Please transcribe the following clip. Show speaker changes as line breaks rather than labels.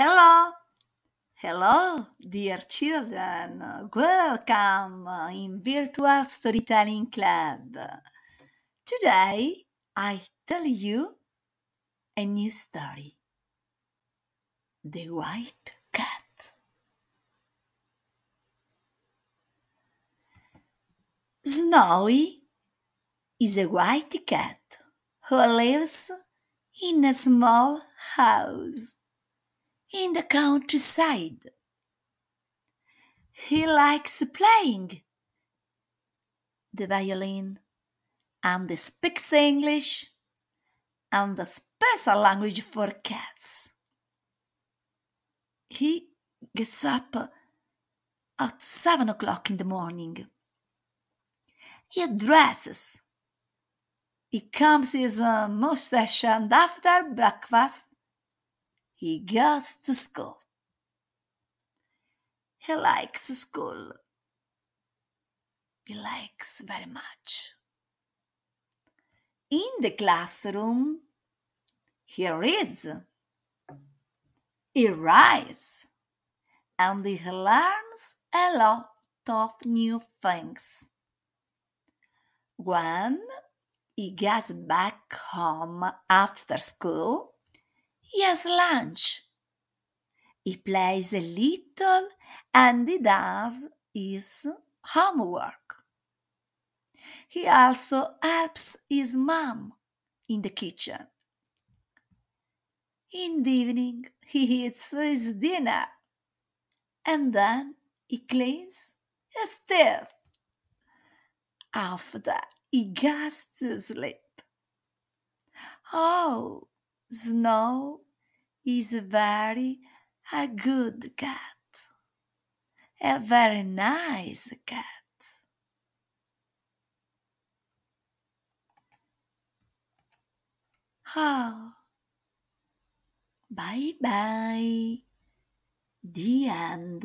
Hello, hello, dear children. Welcome in Virtual Storytelling Club. Today I tell you a new story. The White Cat. Snowy is a white cat who lives in a small house in the countryside. He likes playing the violin and speaks English and the special language for cats. He gets up at seven o'clock in the morning. He dresses. He combs his uh, mustache and after breakfast he goes to school. He likes school. He likes very much. In the classroom, he reads, he writes, and he learns a lot of new things. When he gets back home after school, he has lunch. He plays a little and he does his homework. He also helps his mom in the kitchen. In the evening, he eats his dinner and then he cleans his teeth. After he goes to sleep. Oh, Snow is a very a good cat, a very nice cat. Oh, bye bye. The end.